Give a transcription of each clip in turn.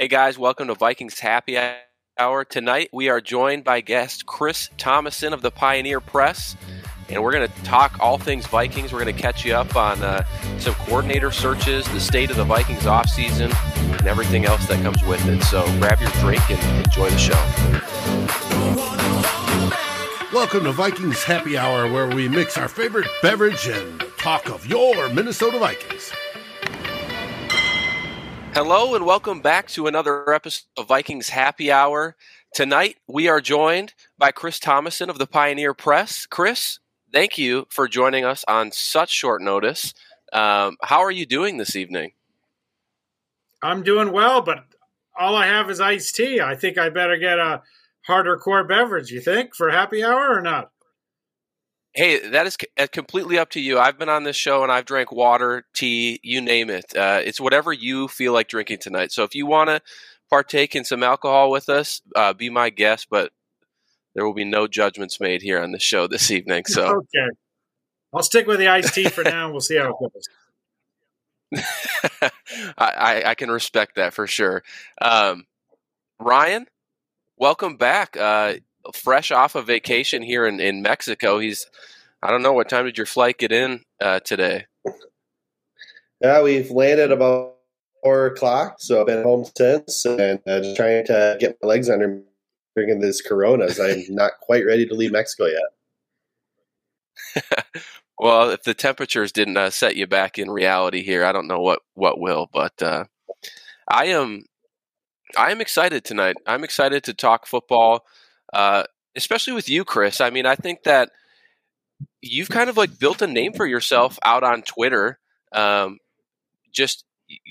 Hey guys, welcome to Vikings Happy Hour. Tonight we are joined by guest Chris Tomasson of the Pioneer Press, and we're going to talk all things Vikings. We're going to catch you up on uh, some coordinator searches, the state of the Vikings offseason, and everything else that comes with it. So grab your drink and enjoy the show. Welcome to Vikings Happy Hour, where we mix our favorite beverage and talk of your Minnesota Vikings. Hello and welcome back to another episode of Vikings Happy Hour. Tonight we are joined by Chris Tomasson of the Pioneer Press. Chris, thank you for joining us on such short notice. Um, how are you doing this evening? I'm doing well, but all I have is iced tea. I think I better get a harder core beverage. You think for happy hour or not? Hey, that is uh, completely up to you. I've been on this show and I've drank water, tea, you name it. Uh, it's whatever you feel like drinking tonight. So if you want to partake in some alcohol with us, uh, be my guest. But there will be no judgments made here on the show this evening. So okay, I'll stick with the iced tea for now. We'll see how it goes. I, I, can respect that for sure. Um, Ryan, welcome back. Uh, fresh off of vacation here in, in Mexico. He's, I don't know, what time did your flight get in uh, today? Yeah, we've landed about four o'clock, so I've been home since and uh, just trying to get my legs under me drinking this Coronas. I'm not quite ready to leave Mexico yet. well, if the temperatures didn't uh, set you back in reality here, I don't know what what will. But uh, I am I am excited tonight. I'm excited to talk football. Uh, especially with you, Chris. I mean, I think that you've kind of like built a name for yourself out on Twitter, um, just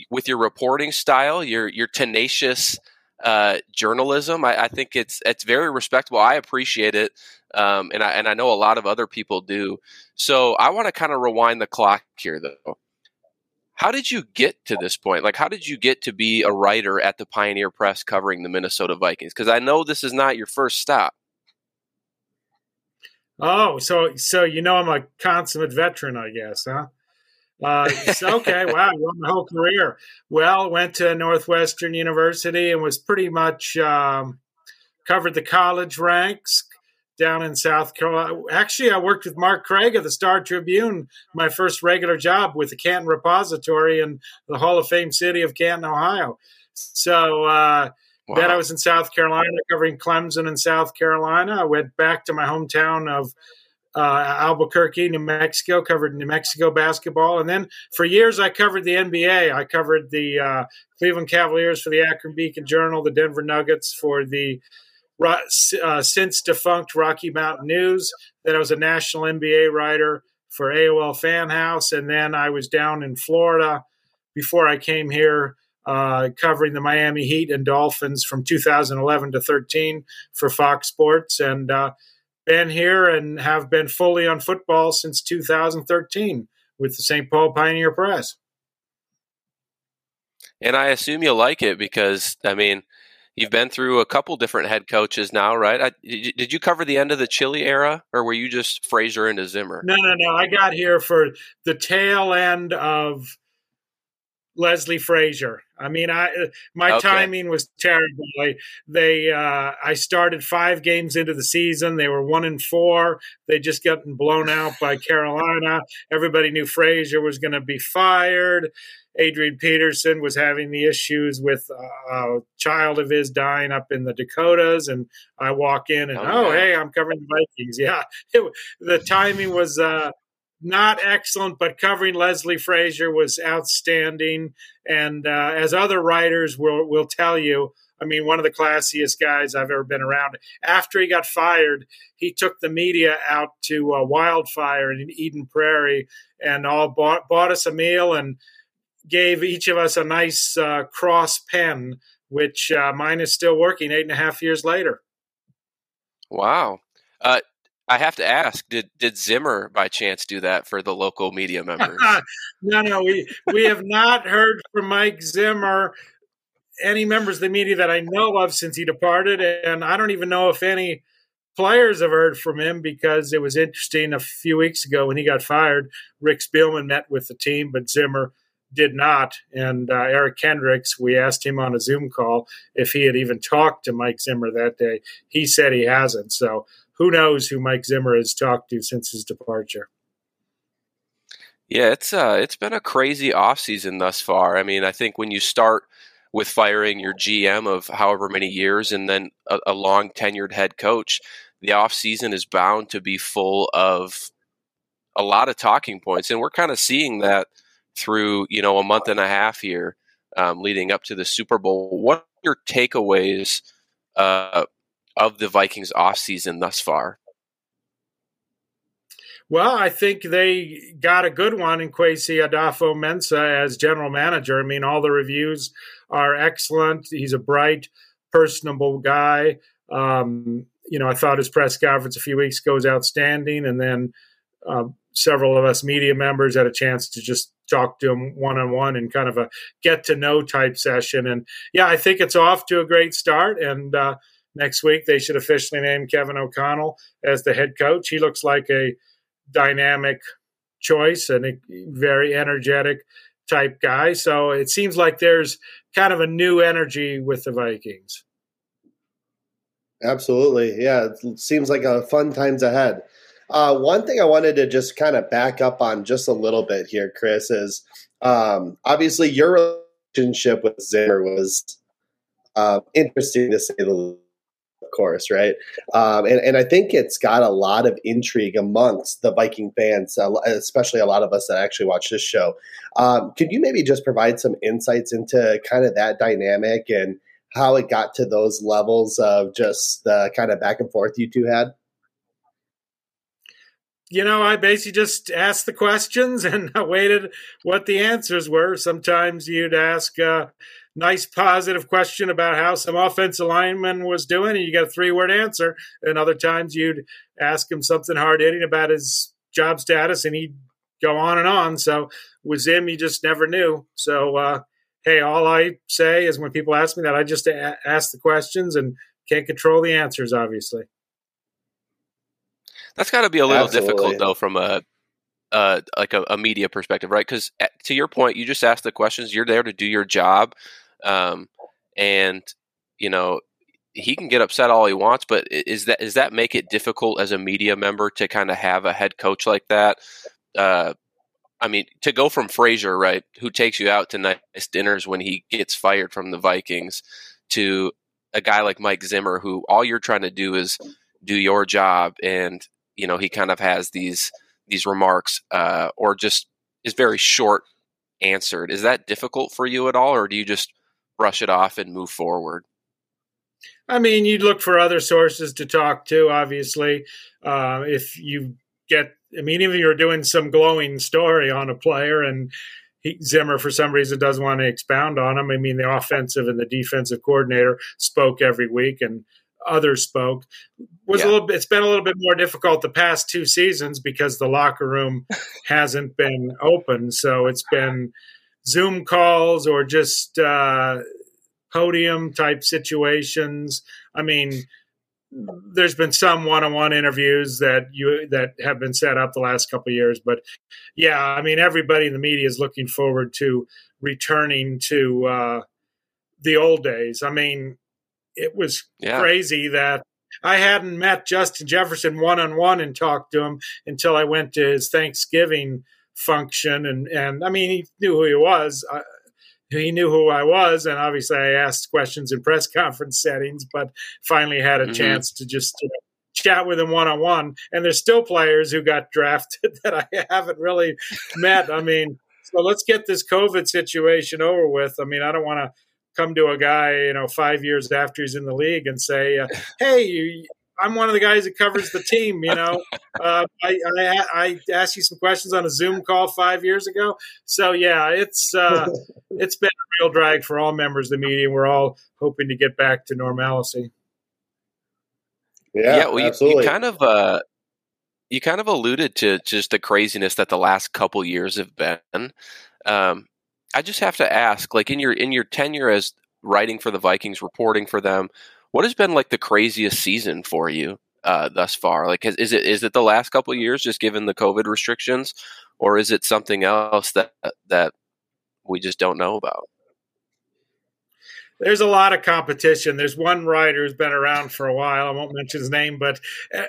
with your reporting style, your your tenacious uh, journalism. I, I, think it's it's very respectable. I appreciate it, um, and I and I know a lot of other people do. So I want to kind of rewind the clock here, though. How did you get to this point? Like, how did you get to be a writer at the Pioneer Press covering the Minnesota Vikings? Because I know this is not your first stop. Oh, so so you know I'm a consummate veteran, I guess, huh? Uh, so, okay, wow, you my whole career. Well, went to Northwestern University and was pretty much um, covered the college ranks, down in South Carolina. Actually, I worked with Mark Craig of the Star Tribune, my first regular job with the Canton Repository in the Hall of Fame city of Canton, Ohio. So uh, wow. then I was in South Carolina covering Clemson in South Carolina. I went back to my hometown of uh, Albuquerque, New Mexico, covered New Mexico basketball. And then for years, I covered the NBA. I covered the uh, Cleveland Cavaliers for the Akron Beacon Journal, the Denver Nuggets for the uh, since defunct Rocky Mountain News. Then I was a national NBA writer for AOL Fan House, and then I was down in Florida before I came here. Uh, covering the Miami Heat and Dolphins from 2011 to 13 for Fox Sports, and uh, been here and have been fully on football since 2013 with the St. Paul Pioneer Press. And I assume you'll like it because, I mean, You've been through a couple different head coaches now, right? I, did you cover the end of the Chilly era, or were you just Frazier into Zimmer? No, no, no. I got here for the tail end of Leslie Frazier. I mean, I my okay. timing was terrible. I, they uh, I started five games into the season. They were one and four. They just gotten blown out by Carolina. Everybody knew Frazier was going to be fired. Adrian Peterson was having the issues with a child of his dying up in the Dakotas, and I walk in and oh, oh hey, I'm covering the Vikings. Yeah, it, the timing was uh, not excellent, but covering Leslie Frazier was outstanding. And uh, as other writers will will tell you, I mean, one of the classiest guys I've ever been around. After he got fired, he took the media out to uh, Wildfire in Eden Prairie and all bought, bought us a meal and gave each of us a nice uh, cross pen, which uh, mine is still working eight and a half years later. Wow. Uh, I have to ask: Did did Zimmer by chance do that for the local media members? no, no, we we have not heard from Mike Zimmer, any members of the media that I know of since he departed, and I don't even know if any players have heard from him because it was interesting a few weeks ago when he got fired. Rick Spielman met with the team, but Zimmer did not. And uh, Eric Kendricks, we asked him on a Zoom call if he had even talked to Mike Zimmer that day. He said he hasn't. So who knows who Mike Zimmer has talked to since his departure. Yeah, it's uh, it's been a crazy offseason thus far. I mean, I think when you start with firing your GM of however many years and then a, a long tenured head coach, the offseason is bound to be full of a lot of talking points, and we're kind of seeing that through you know a month and a half here um, leading up to the Super Bowl. What are your takeaways uh, of the Vikings offseason thus far? Well, I think they got a good one in Kwesi Adofo-Mensah as general manager. I mean, all the reviews are excellent. He's a bright, personable guy. Um, you know, I thought his press conference a few weeks ago was outstanding, and then uh, several of us media members had a chance to just talk to him one on one in kind of a get to know type session. And yeah, I think it's off to a great start. And uh, next week they should officially name Kevin O'Connell as the head coach. He looks like a dynamic choice and a very energetic type guy. So it seems like there's kind of a new energy with the Vikings. Absolutely. Yeah, it seems like a fun times ahead. Uh, one thing I wanted to just kind of back up on just a little bit here, Chris, is um, obviously your relationship with Zimmer was uh, interesting to say the least course, right? Um, and, and I think it's got a lot of intrigue amongst the Viking fans, especially a lot of us that actually watch this show. Um, could you maybe just provide some insights into kind of that dynamic and how it got to those levels of just the kind of back and forth you two had? you know, I basically just asked the questions and I waited what the answers were. Sometimes you'd ask, uh, nice positive question about how some offensive lineman was doing, and you got a three word answer. And other times you'd ask him something hard hitting about his job status, and he'd go on and on. So with him, you just never knew. So, uh, hey, all I say is when people ask me that, I just a- ask the questions and can't control the answers, obviously. That's got to be a little Absolutely. difficult, though, from a uh, like a, a, media perspective, right? Because eh, to your point, you just ask the questions. You're there to do your job, um, and you know he can get upset all he wants. But is that is that make it difficult as a media member to kind of have a head coach like that? Uh, I mean, to go from Frazier, right, who takes you out to nice dinners when he gets fired from the Vikings, to a guy like Mike Zimmer, who all you're trying to do is do your job, and you know he kind of has these these remarks uh, or just is very short answered. Is that difficult for you at all, or do you just brush it off and move forward? I mean, you'd look for other sources to talk to, obviously. Uh, if you get, I mean, even if you're doing some glowing story on a player and he, Zimmer, for some reason, doesn't want to expound on him. I mean, the offensive and the defensive coordinator spoke every week, and others spoke was yeah. a little bit, it's been a little bit more difficult the past two seasons because the locker room hasn't been open so it's been zoom calls or just uh, podium type situations i mean there's been some one-on-one interviews that you that have been set up the last couple years but yeah i mean everybody in the media is looking forward to returning to uh, the old days i mean it was yeah. crazy that I hadn't met Justin Jefferson one on one and talked to him until I went to his Thanksgiving function, and and I mean he knew who he was. I, he knew who I was, and obviously I asked questions in press conference settings, but finally had a mm-hmm. chance to just you know, chat with him one on one. And there's still players who got drafted that I haven't really met. I mean, so let's get this COVID situation over with. I mean, I don't want to come to a guy, you know, five years after he's in the league and say, uh, "Hey, you, I'm one of the guys that covers the team." You know, uh, I, I, I asked you some questions on a Zoom call five years ago. So yeah, it's uh, it's been a real drag for all members of the media. We're all hoping to get back to normalcy. Yeah, yeah well, you, you, kind of uh, you kind of alluded to just the craziness that the last couple years have been. Um, I just have to ask, like in your in your tenure as writing for the Vikings, reporting for them, what has been like the craziest season for you uh, thus far? Like, is, is it is it the last couple years, just given the COVID restrictions, or is it something else that that we just don't know about there's a lot of competition. There's one writer who's been around for a while. I won't mention his name, but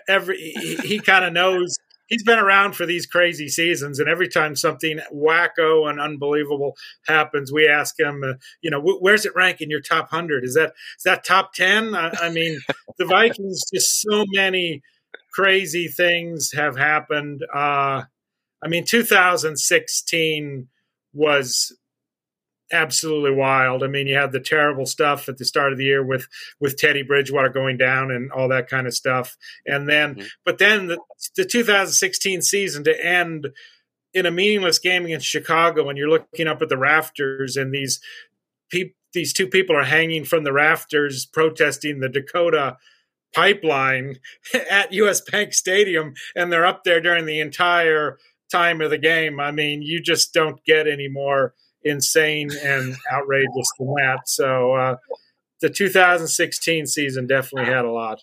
every he, he kind of knows he's been around for these crazy seasons, and every time something wacko and unbelievable happens, we ask him, uh, you know, where's it rank in your top hundred? Is that is that top ten? I, I mean, the Vikings just so many crazy things have happened. Uh, I mean, 2016 was absolutely wild. I mean, you had the terrible stuff at the start of the year with with Teddy Bridgewater going down and all that kind of stuff, and then mm-hmm. but then the, the 2016 season to end in a meaningless game against Chicago, when you're looking up at the rafters and these pe- these two people are hanging from the rafters protesting the Dakota pipeline at US Bank Stadium, and they're up there during the entire time of the game. I mean, you just don't get any more insane and outrageous than that. So uh, the 2016 season definitely had a lot.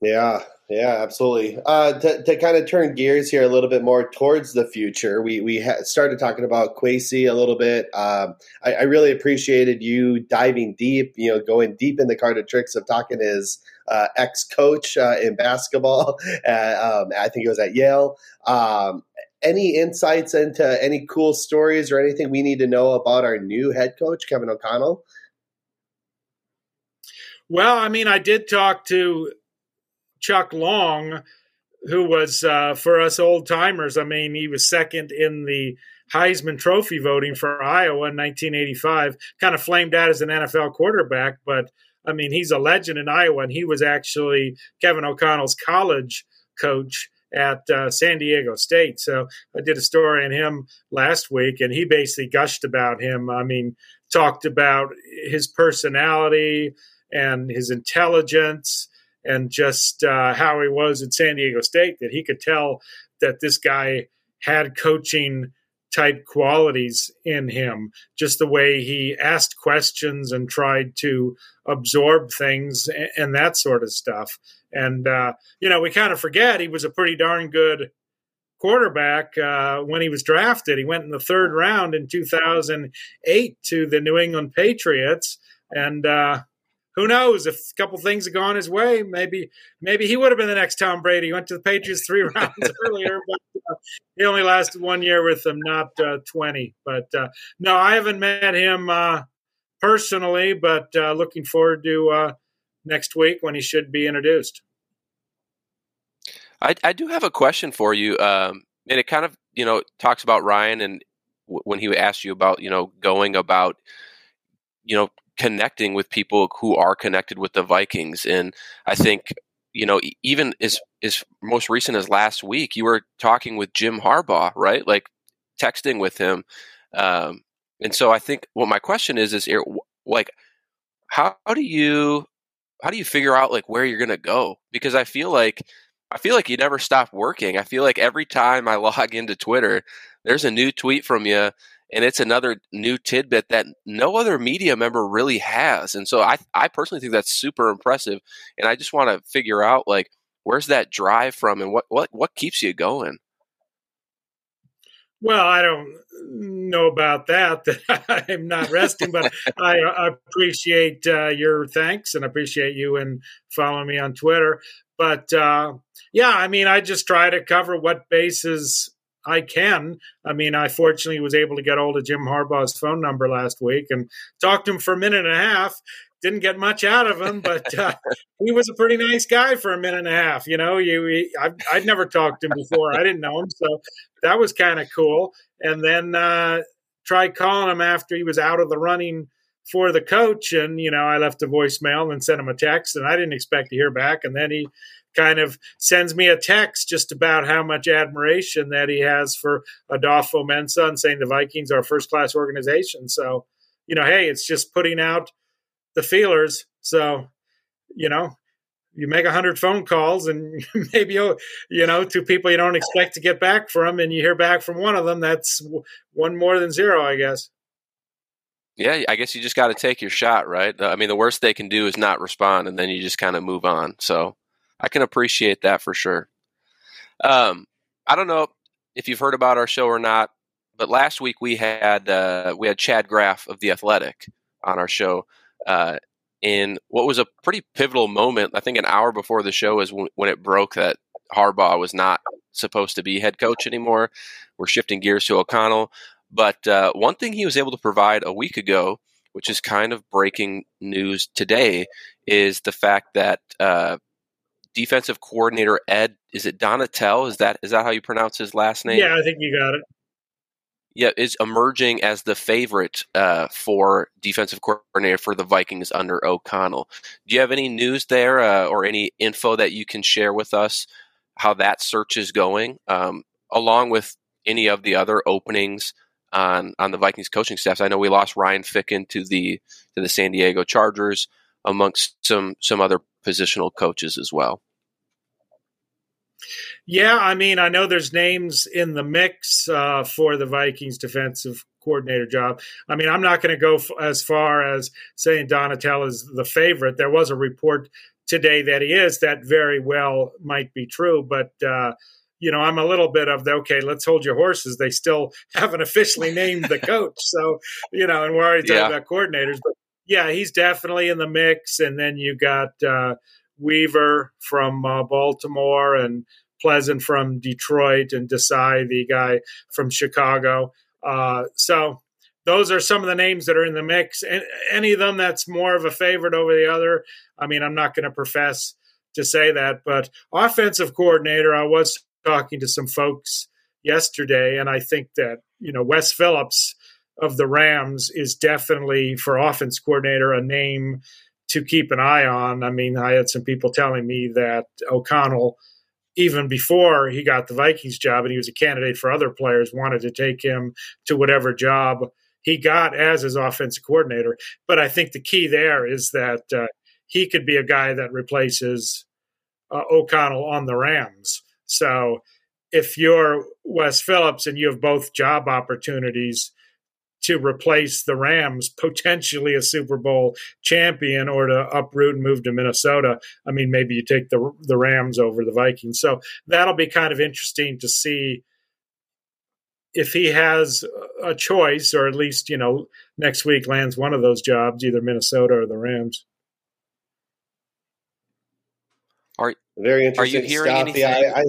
Yeah, yeah, absolutely. Uh, to, to kind of turn gears here a little bit more towards the future, we we ha- started talking about Kwesi a little bit. Um, I, I, really appreciated you diving deep, you know, going deep in the card of tricks of talking to his uh, ex coach uh, in basketball. um, I think it was at Yale. Um, any insights into any cool stories or anything we need to know about our new head coach, Kevin O'Connell? Well, I mean, I did talk to Chuck Long, who was, uh, for us old timers, I mean, he was second in the Heisman Trophy voting for Iowa in 1985, kind of flamed out as an NFL quarterback, but I mean, he's a legend in Iowa, and he was actually Kevin O'Connell's college coach at uh, San Diego State. So I did a story on him last week, and he basically gushed about him. I mean, talked about his personality and his intelligence and just uh, how he was at San Diego State, that he could tell that this guy had coaching type qualities in him, just the way he asked questions and tried to absorb things and, and that sort of stuff. And, uh, you know, we kind of forget he was a pretty darn good quarterback uh, when he was drafted. He went in the third round in 2008 to the New England Patriots. And, uh, who knows if a couple things had gone his way, maybe maybe he would have been the next Tom Brady. He went to the Patriots three rounds earlier, but he only lasted one year with them, not uh, twenty. But uh, no, I haven't met him uh, personally, but uh, looking forward to uh, next week when he should be introduced. I, I do have a question for you, um, and it kind of you know talks about Ryan and w- when he asked you about you know going about you know connecting with people who are connected with the Vikings, and I think you know even as as most recent as last week, you were talking with Jim Harbaugh, right? Like texting with him, um, and so I think what my question is is like how, how do you how do you figure out like where you're going to go? Because I feel like I feel like you never stop working. I feel like every time I log into Twitter, there's a new tweet from you and it's another new tidbit that no other media member really has. And so I I personally think that's super impressive and I just want to figure out like where's that drive from and what what what keeps you going? Well, I don't know about that. I'm not resting, but I, I, appreciate uh, your thanks and appreciate you and following me on Twitter. But uh, yeah, I mean, I just try to cover what bases I can. I mean, I fortunately was able to get hold of Jim Harbaugh's phone number last week and talked to him for a minute and a half didn't get much out of him, but uh, he was a pretty nice guy for a minute and a half. You know, you he, I, would never talked to him before. I didn't know him, so that was kind of cool. And then uh, tried calling him after he was out of the running for the coach, and you know, I left a voicemail and sent him a text, and I didn't expect to hear back. And then he kind of sends me a text just about how much admiration that he has for Adofo-Mensah and saying the Vikings are a first class organization. So, you know, hey, it's just putting out the feelers. So, you know, you make a hundred phone calls and maybe oh, you know to people you don't expect to get back from, and you hear back from one of them. That's one more than zero, I guess. Yeah, I guess you just got to take your shot, right? Uh, I mean, the worst they can do is not respond, and then you just kind of move on. So, I can appreciate that for sure. Um, I don't know if you've heard about our show or not. but last week we had uh, we had Chad Graff of the Athletic on our show uh, in what was a pretty pivotal moment. I think an hour before the show is when, when it broke that Harbaugh was not supposed to be head coach anymore. We're shifting gears to O'Connell, but uh, one thing he was able to provide a week ago, which is kind of breaking news today, is the fact that uh, defensive coordinator Ed is it Donatell? Is that is that how you pronounce his last name? Yeah, I think you got it. Yeah, is emerging as the favorite uh, for defensive coordinator for the Vikings under O'Connell. Do you have any news there uh, or any info that you can share with us how that search is going, um, along with any of the other openings on on the Vikings coaching staffs? I know we lost Ryan Ficken to the to the San Diego Chargers, amongst some some other positional coaches as well. Yeah, I mean, I know there's names in the mix uh, for the Vikings defensive coordinator job. I mean, I'm not going to go f- as far as saying Donatell is the favorite. There was a report today that he is. That very well might be true, but. Uh, you know, I'm a little bit of the okay. Let's hold your horses. They still haven't officially named the coach, so you know, and we're already talking yeah. about coordinators. But yeah, he's definitely in the mix. And then you got uh, Weaver from uh, Baltimore and Pleasant from Detroit and Desai, the guy from Chicago. Uh, so those are some of the names that are in the mix. And any of them that's more of a favorite over the other, I mean, I'm not going to profess to say that, but offensive coordinator, I was talking to some folks yesterday, and I think that, you know, Wes Phillips of the Rams is definitely for offense coordinator a name to keep an eye on. I mean, I had some people telling me that O'Connell, even before he got the Vikings job and he was a candidate for other players, wanted to take him to whatever job he got as his offensive coordinator. But I think the key there is that uh, he could be a guy that replaces uh, O'Connell on the Rams. So if you're Wes Phillips and you have both job opportunities, to replace the Rams, potentially a Super Bowl champion, or to uproot and move to Minnesota. I mean, maybe you take the the Rams over the Vikings. So that'll be kind of interesting to see if he has a choice, or at least you know next week lands one of those jobs, either Minnesota or the Rams. Are very interesting? Are you hearing stuff. anything? Yeah, I, I,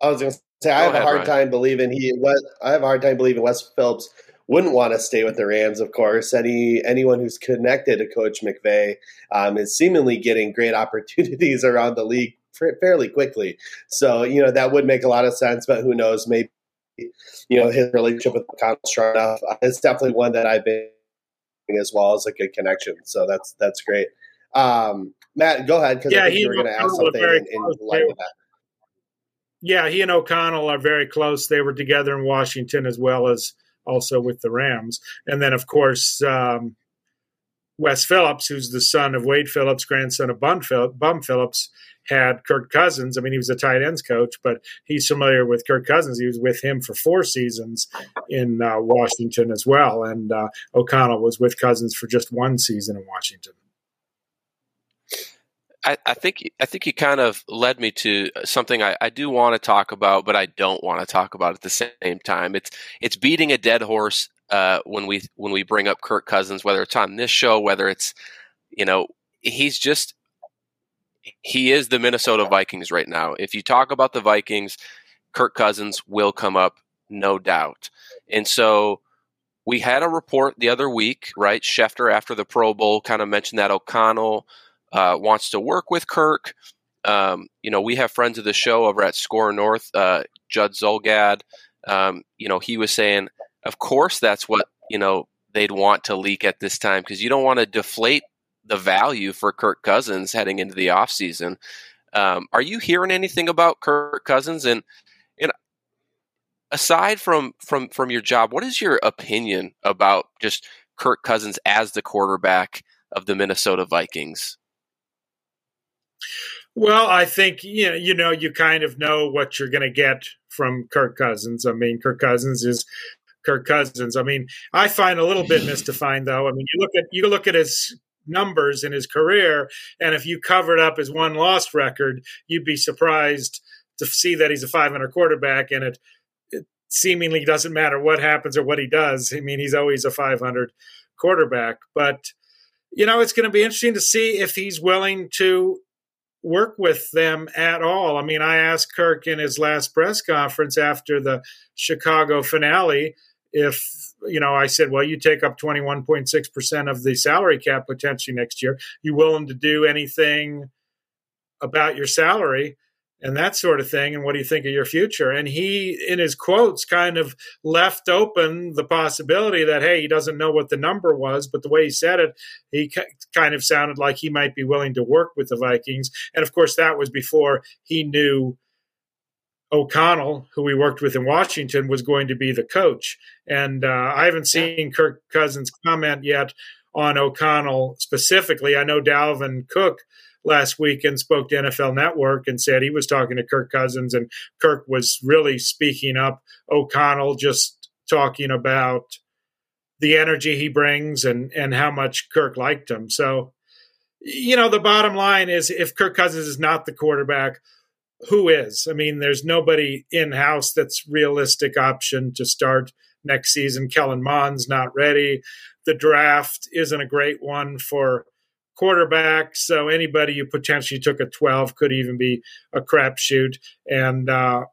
I was going to say I have ahead, a hard Ryan. time believing he. Was I have a hard time believing Wes Phillips wouldn't want to stay with the Rams, of course. Any anyone who's connected to Coach McVay um, is seemingly getting great opportunities around the league fairly quickly. So you know that would make a lot of sense, but who knows? Maybe you know his relationship with McConnell strong enough. It's definitely one that I've been as well as a good connection. So that's that's great. Um, Matt, go ahead because yeah, I think you were going to ask something in, in light of that. Yeah, he and O'Connell are very close. They were together in Washington as well as also with the Rams. And then, of course, um, Wes Phillips, who's the son of Wade Phillips, grandson of Bum, Phillips, had Kirk Cousins. I mean, he was a tight ends coach, but he's familiar with Kirk Cousins. He was with him for four seasons in uh, Washington as well. And uh, O'Connell was with Cousins for just one season in Washington. I, I, think I think you kind of led me to something I, I do want to talk about, but I don't want to talk about at the same time. It's it's beating a dead horse uh, when we when we bring up Kirk Cousins, whether it's on this show, whether it's you know he's just he is the Minnesota Vikings right now. If you talk about the Vikings, Kirk Cousins will come up, no doubt. And so we had a report the other week, right? Schefter after the Pro Bowl kind of mentioned that O'Connell uh, wants to work with Kirk. Um, you know, we have friends of the show over at SKOR North, uh, Judd Zulgad. Um, you know, he was saying, of course, that's what, you know, they'd want to leak at this time because you don't want to deflate the value for Kirk Cousins heading into the offseason. Um, are you hearing anything about Kirk Cousins? And, and aside from, from, from your job, what is your opinion about just Kirk Cousins as the quarterback of the Minnesota Vikings? Well, I think you know, you know, you kind of know what you're going to get from Kirk Cousins. I mean, Kirk Cousins is Kirk Cousins. I mean, I find a little bit mystifying though. I mean, you look at you look at his numbers in his career, and if you covered up his one lost record, you'd be surprised to see that he's a 500 quarterback, and it, it seemingly doesn't matter what happens or what he does. I mean, he's always a 500 quarterback. But, you know, it's going to be interesting to see if he's willing to work with them at all. I mean, I asked Kirk in his last press conference after the Chicago finale if, you know, I said, well, you take up 21.6% of the salary cap potentially next year. You willing to do anything about your salary? And that sort of thing and what do you think of your future and he in his quotes kind of left open the possibility that hey he doesn't know what the number was but the way he said it he kind of sounded like he might be willing to work with the vikings and of course that was before he knew O'Connell, who we worked with in Washington, was going to be the coach. And uh, I haven't seen Kirk Cousins comment yet on O'Connell specifically. I know Dalvin Cook last week and spoke to NFL Network and said he was talking to Kirk Cousins and Kirk was really speaking up. O'Connell just talking about the energy he brings and and how much Kirk liked him. So, you know, the bottom line is if Kirk Cousins is not the quarterback, who is? I mean, there's nobody in house that's realistic option to start next season. Kellen Mond's not ready. The draft isn't a great one for quarterback. So anybody you potentially took at 12 could even be a crapshoot. And uh,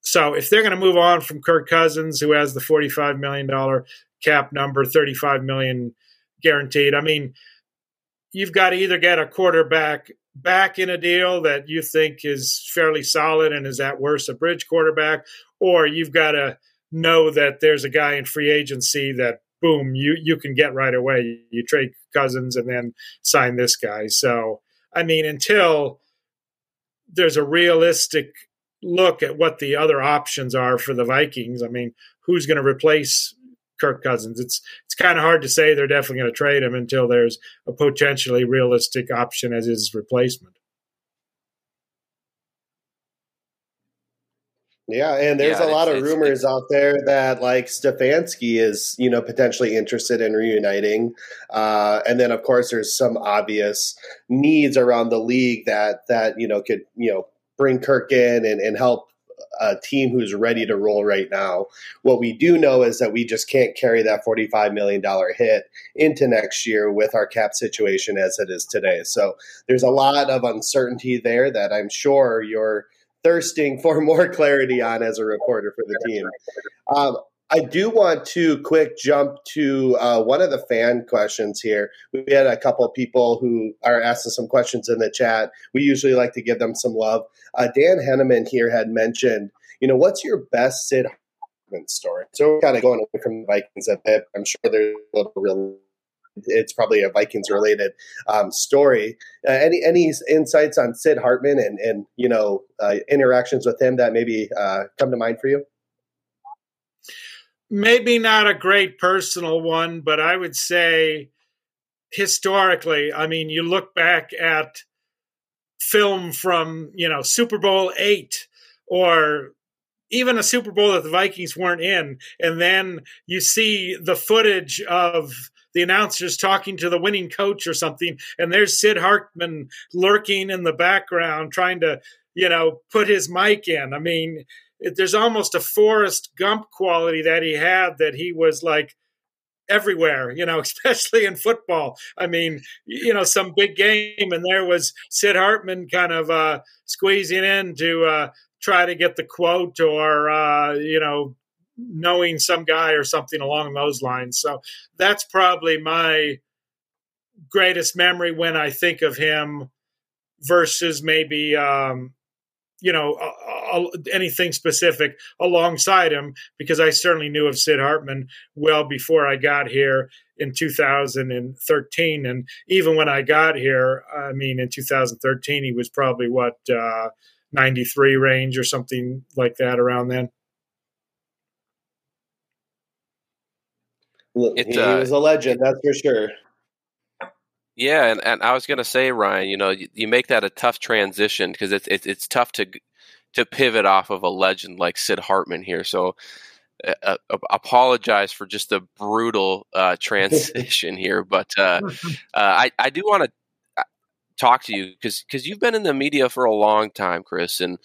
so if they're going to move on from Kirk Cousins, who has the $45 million cap number, 35 million guaranteed, I mean, you've got to either get a quarterback back in a deal that you think is fairly solid and is at worst a bridge quarterback, or you've got to know that there's a guy in free agency that boom, you you can get right away. You trade Cousins and then sign this guy. So I mean, until there's a realistic look at what the other options are for the Vikings, I mean, who's going to replace Kirk Cousins? It's it's kind of hard to say they're definitely going to trade him until there's a potentially realistic option as his replacement. Yeah, and there's yeah, a lot of rumors out there that like Stefanski is, you know, potentially interested in reuniting, uh, and then of course there's some obvious needs around the league that that you know could you know bring Kirk in and, and help a team who's ready to roll right now. What we do know is that we just can't carry that $45 million hit into next year with our cap situation as it is today. So there's a lot of uncertainty there that I'm sure you're thirsting for more clarity on as a reporter for the team. Um, I do want to quick jump to uh, one of the fan questions here. We had a couple of people who are asking some questions in the chat. We usually like to give them some love. Uh, Dan Henneman here had mentioned, you know, what's your best Sid Hartman story? So we're kind of going away from the Vikings a bit. I'm sure there's a little real it's probably a Vikings related um, story. Uh, any any insights on Sid Hartman and and you know uh, interactions with him that maybe uh, come to mind for you? Maybe not a great personal one, but I would say historically, I mean, you look back at film from you know Super Bowl eight or even a Super Bowl that the Vikings weren't in, and then you see the footage of the announcer's talking to the winning coach or something, and there's Sid Hartman lurking in the background trying to, you know, put his mic in. I mean, it, there's almost a Forrest Gump quality that he had that he was like everywhere, you know, especially in football. I mean, you know, some big game, and there was Sid Hartman kind of uh, squeezing in to uh, try to get the quote or, uh, you know, knowing some guy or something along those lines. So that's probably my greatest memory when I think of him versus maybe um, you know anything specific alongside him because I certainly knew of Sid Hartman well before I got here in 2013 and even when I got here I mean in 2013 he was probably what uh, 93 range or something like that around then It, he, uh, was a legend, that's for sure. Yeah, and, and I was going to say, Ryan, you know, you, you, make that a tough transition because it's, it's it's tough to to pivot off of a legend like Sid Hartman here. So, uh, uh, apologize for just the brutal uh, transition here, but uh, uh, I I do want to uh, talk to you because because you've been in the media for a long time, Chris, and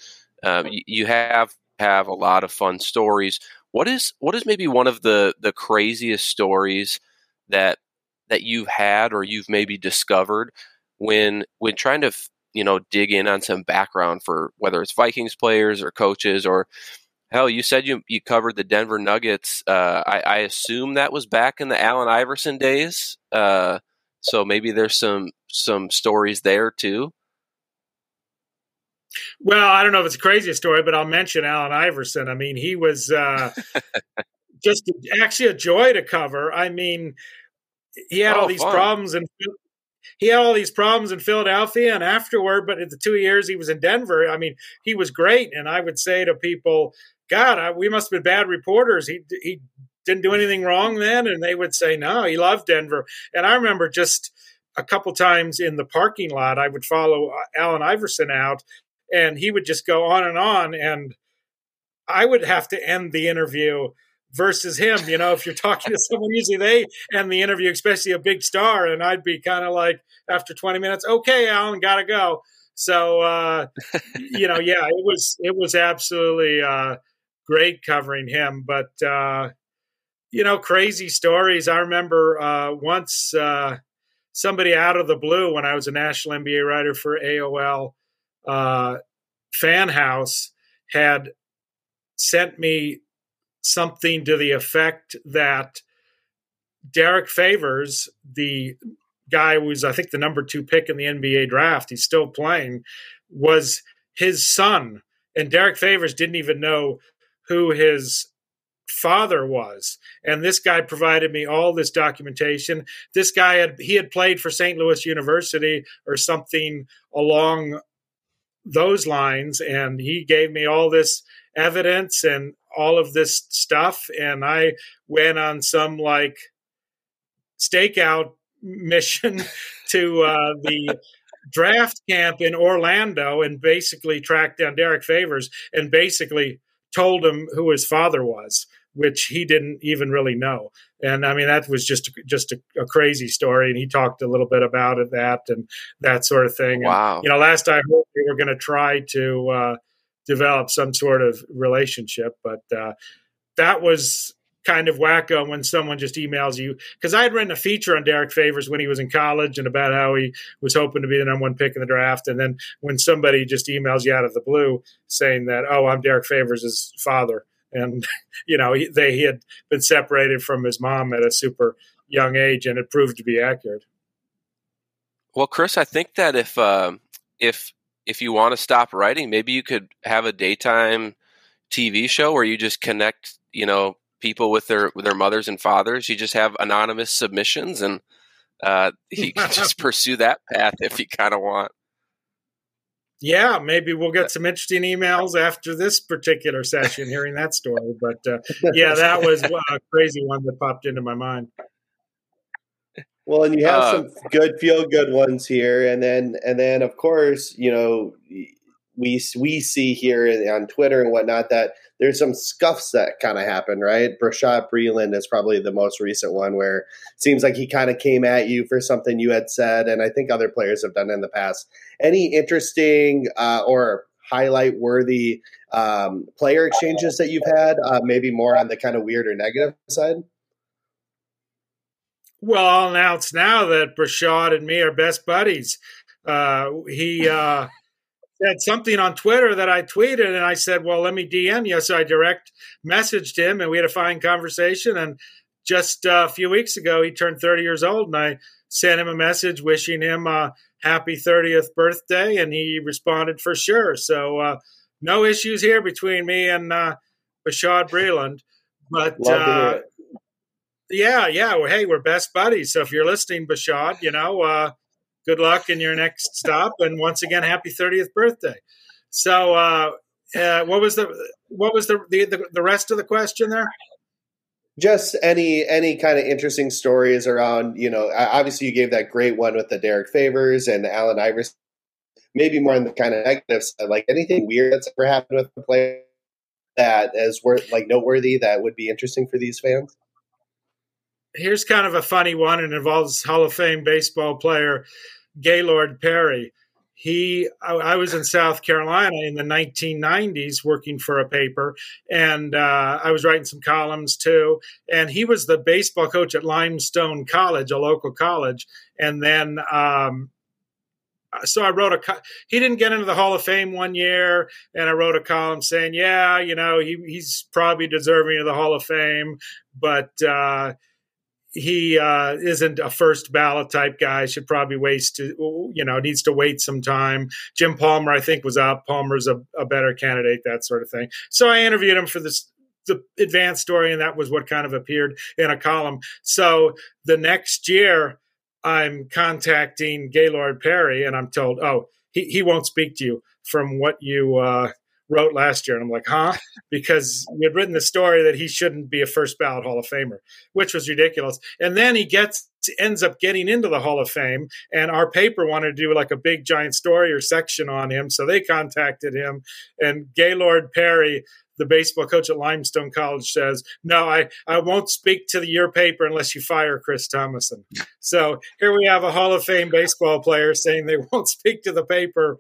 um, you, you have have a lot of fun stories What is what is maybe one of the the craziest stories that that you've had or you've maybe discovered when when trying to you know dig in on some background for whether it's Vikings players or coaches or hell, you said you you covered the Denver Nuggets. Uh, I, I, assume that was back in the Allen Iverson days. Uh, so maybe there's some some stories there too. Well, I don't know if it's a crazy story, but I'll mention Allen Iverson. I mean, he was uh, just actually a joy to cover. I mean, he had oh, all these fun. problems and he had all these problems in Philadelphia and afterward, but in the two years he was in Denver, I mean, he was great. And I would say to people, God, I, we must have been bad reporters. He he didn't do anything wrong then, and they would say, no, he loved Denver. And I remember just a couple times in the parking lot, I would follow uh, Allen Iverson out, and he would just go on and on, and I would have to end the interview versus him. You know, if you're talking to someone, usually they end the interview, especially a big star, and I'd be kind of like after 20 minutes, okay, Allen, gotta go. So uh, you know, yeah, it was it was absolutely uh, great covering him, but uh, you know, crazy stories. I remember uh, once uh, somebody out of the blue when I was a national NBA writer for AOL uh, Fan House had sent me something to the effect that Derrick Favors, the guy who was, I think, the number two pick in the NBA draft, he's still playing, was his son. And Derrick Favors didn't even know who his father was and this guy provided me all this documentation this guy had he had played for st louis university or something along those lines and he gave me all this evidence and all of this stuff and i went on some like stakeout mission to uh, the draft camp in orlando and basically tracked down Derrick Favors and basically told him who his father was, which he didn't even really know. And I mean, that was just just a, a crazy story. And he talked a little bit about it, that and that sort of thing. Wow. And, you know, last I heard, we were going to try to uh, develop some sort of relationship, but uh, that was kind of wacko when someone just emails you because I had written a feature on Derrick Favors when he was in college and about how he was hoping to be the number one pick in the draft, and then when somebody just emails you out of the blue saying that, "Oh, I'm Derrick Favors' father," and you know he, they he had been separated from his mom at a super young age, and it proved to be accurate. Well, Chris, I think that if uh, if if you want to stop writing, maybe you could have a daytime TV show where you just connect, you know, people with their with their mothers and fathers. You just have anonymous submissions, and uh, you can just pursue that path if you kind of want. Yeah, maybe we'll get some interesting emails after this particular session, hearing that story. But uh, yeah, that was a crazy one that popped into my mind. Well, and you have uh, some good feel good ones here, and then and then of course you know we we see here on Twitter and whatnot that there's some scuffs that kind of happen, right? Bashaud Breeland is probably the most recent one where seems like he kind of came at you for something you had said, and I think other players have done in the past. Any interesting uh, or highlight worthy um, player exchanges that you've had? Uh, maybe more on the kind of weird or negative side. Well, I'll announce now that Brashad and me are best buddies. Uh, he uh, said something on Twitter that I tweeted, and I said, "Well, let me DM you." So I direct messaged him, and we had a fine conversation. And just uh, a few weeks ago, he turned 30 years old, and I sent him a message wishing him a happy 30th birthday, and he responded for sure. So uh, no issues here between me and uh, Bashaud Breeland. But uh, yeah, yeah. Well, hey, we're best buddies. So if you're listening, Bashaud, you know, uh, good luck in your next stop, and once again, happy 30th birthday. So, uh, uh, what was the what was the, the the rest of the question there? Just any any kind of interesting stories around you know obviously you gave that great one with the Derrick Favors and Allen Iverson. Maybe more on the kind of negative side, like anything weird that's ever happened with the player that is worth like noteworthy that would be interesting for these fans. Here's kind of a funny one. and involves Hall of Fame baseball player Gaylord Perry. he I, I, was in south carolina in the 1990s working for a paper and uh, i was writing some columns too and he was the baseball coach at limestone college a local college and then um, so I wrote a. He didn't get into the Hall of Fame one year, and I wrote a column saying, "Yeah, you know, he, he's probably deserving of the Hall of Fame, but uh, he uh, isn't a first ballot type guy. Should probably waste, you know, needs to wait some time. Jim Palmer, I think, was up. Palmer's a, a better candidate, that sort of thing. So I interviewed him for this the advanced story, and that was what kind of appeared in a column. So the next year, I'm contacting Gaylord Perry, and I'm told, oh, he, he won't speak to you from what you uh, wrote last year. And I'm like, huh? Because you had written the story that he shouldn't be a first ballot Hall of Famer, which was ridiculous. And then he gets ends up getting into the Hall of Fame, and our paper wanted to do like a big giant story or section on him, so they contacted him. And Gaylord Perry the baseball coach at Limestone College says, "No, I, I won't speak to the, your paper unless you fire Chris Tomasson. So here we have a Hall of Fame baseball player saying they won't speak to the paper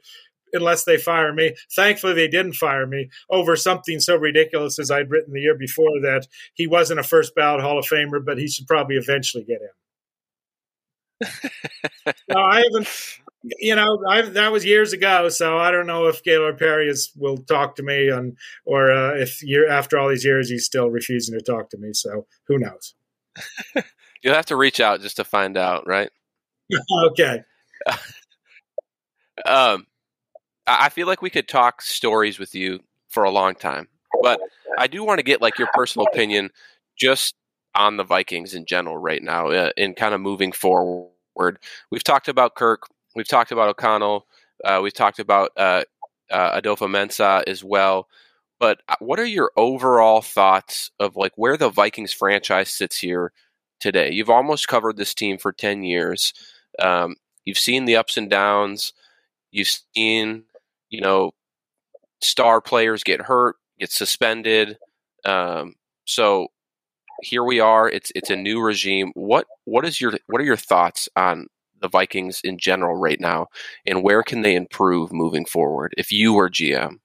unless they fire me. Thankfully, they didn't fire me over something so ridiculous as I'd written the year before that he wasn't a first ballot Hall of Famer, but he should probably eventually get in. no, I haven't. You know, I, that was years ago, so I don't know if Gaylord Perry is, will talk to me, and or uh, if year after all these years he's still refusing to talk to me. So who knows? You'll have to reach out just to find out, right? okay. um, I feel like we could talk stories with you for a long time, but I do want to get like your personal opinion just on the Vikings in general right now, uh, in kind of moving forward. We've talked about Kirk, we've talked about O'Connell, uh, we've talked about uh, uh, Adofo-Mensah as well. But uh, what are your overall thoughts of like where the Vikings franchise sits here today? You've almost covered this team for ten years. Um, you've seen the ups and downs. You've seen you know, star players get hurt, get suspended. Um, so here we are. It's it's a new regime. What what is your what are your thoughts on the Vikings in general right now, and where can they improve moving forward? If you were GM.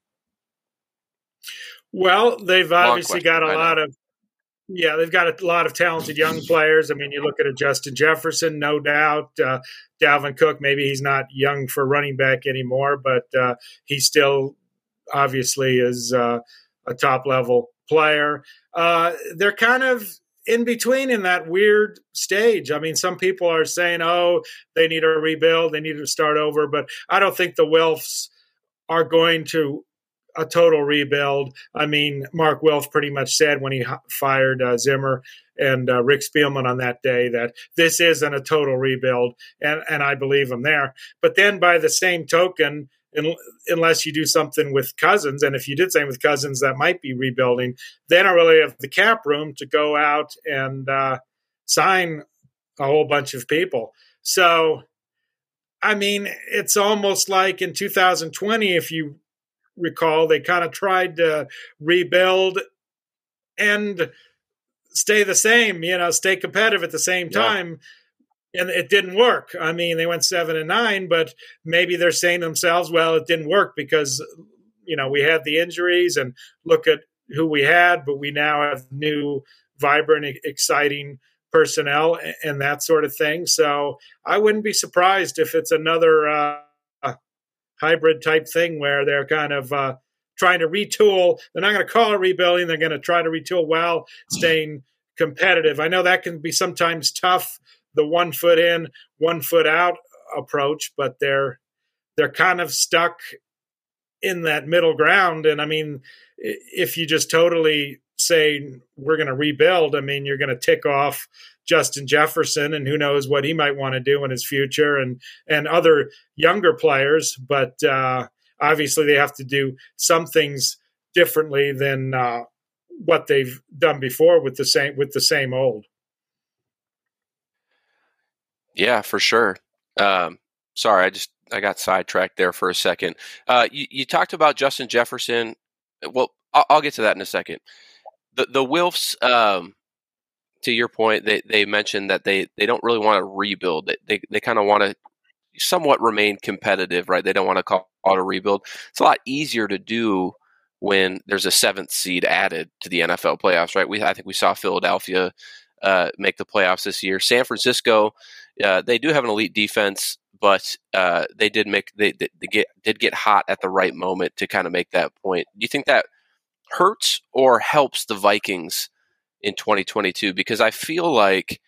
Well, they've obviously got a lot of yeah, they've got a lot of talented young players. I mean, you look at a Justin Jefferson, no doubt. Uh, Dalvin Cook, maybe he's not young for running back anymore, but uh, he still obviously is uh, a top level player. Uh, they're kind of in between in that weird stage. I mean, some people are saying, oh, they need a rebuild, they need to start over, but I don't think the Wilfs are going to a total rebuild. I mean, Mark Wilf pretty much said when he fired uh, Zimmer and uh, Rick Spielman on that day that this isn't a total rebuild, and and I believe him there. But then by the same token, in, unless you do something with Cousins, and if you did something with Cousins, that might be rebuilding. They don't really have the cap room to go out and uh, sign a whole bunch of people. So. I mean, it's almost like in 2020, if you recall, they kind of tried to rebuild and stay the same, you know, stay competitive at the same time. Yeah. And it didn't work. I mean, they went seven and nine, but maybe they're saying themselves, well, it didn't work because, you know, we had the injuries and look at who we had, but we now have new, vibrant, exciting personnel and that sort of thing. So I wouldn't be surprised if it's another uh, hybrid type thing where they're kind of uh, trying to retool. They're not going to call it rebuilding. They're going to try to retool while staying competitive. I know that can be sometimes tough, the one foot in, one foot out approach, but they're they're kind of stuck in that middle ground. And I mean, if you just totally say we're going to rebuild, I mean, you're going to tick off Justin Jefferson, and who knows what he might want to do in his future, and and other younger players. But uh, obviously, they have to do some things differently than uh, what they've done before with the same with the same old. Yeah, for sure. Um, sorry, I just I got sidetracked there for a second. Uh, you, you, talked about Justin Jefferson. Well, I'll, I'll, get to that in a second. The the Wilfs. Um, to your point, they, they mentioned that they, they don't really want to rebuild. They they, they kind of want to somewhat remain competitive, right? They don't want to call it a rebuild. It's a lot easier to do when there's a seventh seed added to the NFL playoffs, right? We I think we saw Philadelphia uh, make the playoffs this year. San Francisco, uh, they do have an elite defense, but uh, they did make they, they, they, get did get hot at the right moment to kind of make that point. Do you think that hurts or helps the Vikings in 2022? Because I feel like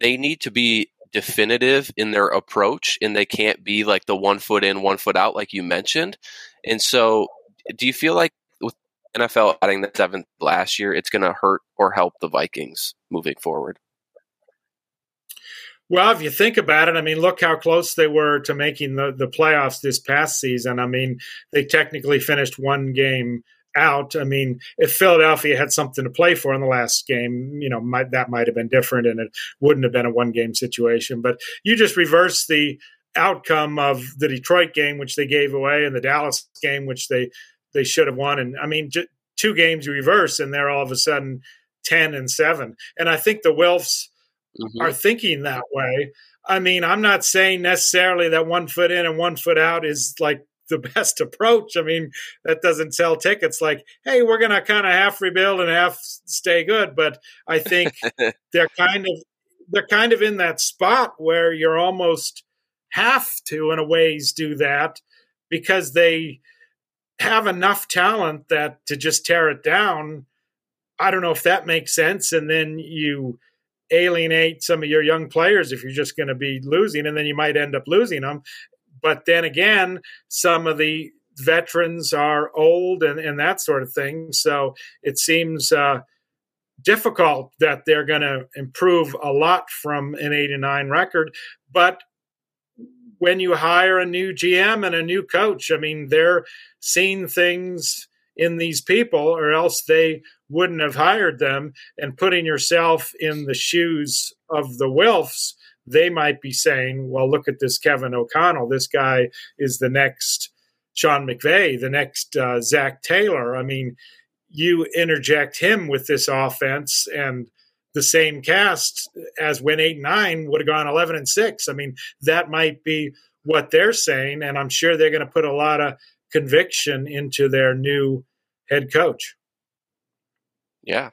they need to be definitive in their approach and they can't be like the one foot in, one foot out, like you mentioned. And so, do you feel like with NFL adding the seventh last year, it's going to hurt or help the Vikings moving forward? Well, if you think about it, I mean, look how close they were to making the, the playoffs this past season. I mean, they technically finished one game out. I mean, if Philadelphia had something to play for in the last game, you know, might, that might have been different and it wouldn't have been a one game situation. But you just reverse the outcome of the Detroit game, which they gave away, and the Dallas game, which they they should have won. And I mean, j- two games you reverse, and they're all of a sudden ten and seven. And I think the Wilfs mm-hmm. are thinking that way. I mean, I'm not saying necessarily that one foot in and one foot out is like the best approach. I mean, that doesn't sell tickets like, hey, we're going to kind of half rebuild and half stay good. But I think they're kind of they're kind of in that spot where you're almost have to, in a ways, do that because they have enough talent that to just tear it down. I don't know if that makes sense. And then you alienate some of your young players if you're just going to be losing, and then you might end up losing them. But then again, some of the veterans are old and, and that sort of thing. So it seems uh, difficult that they're going to improve a lot from an 89 record. But when you hire a new GM and a new coach, I mean, they're seeing things in these people, or else they wouldn't have hired them. And putting yourself in the shoes of the Wilfs, they might be saying, well, look at this Kevin O'Connell. This guy is the next Sean McVay, the next uh, Zac Taylor. I mean, you interject him with this offense and the same cast as when 8 and 9 would have gone 11 and 6. I mean, that might be what they're saying. And I'm sure they're going to put a lot of conviction into their new head coach. Yeah,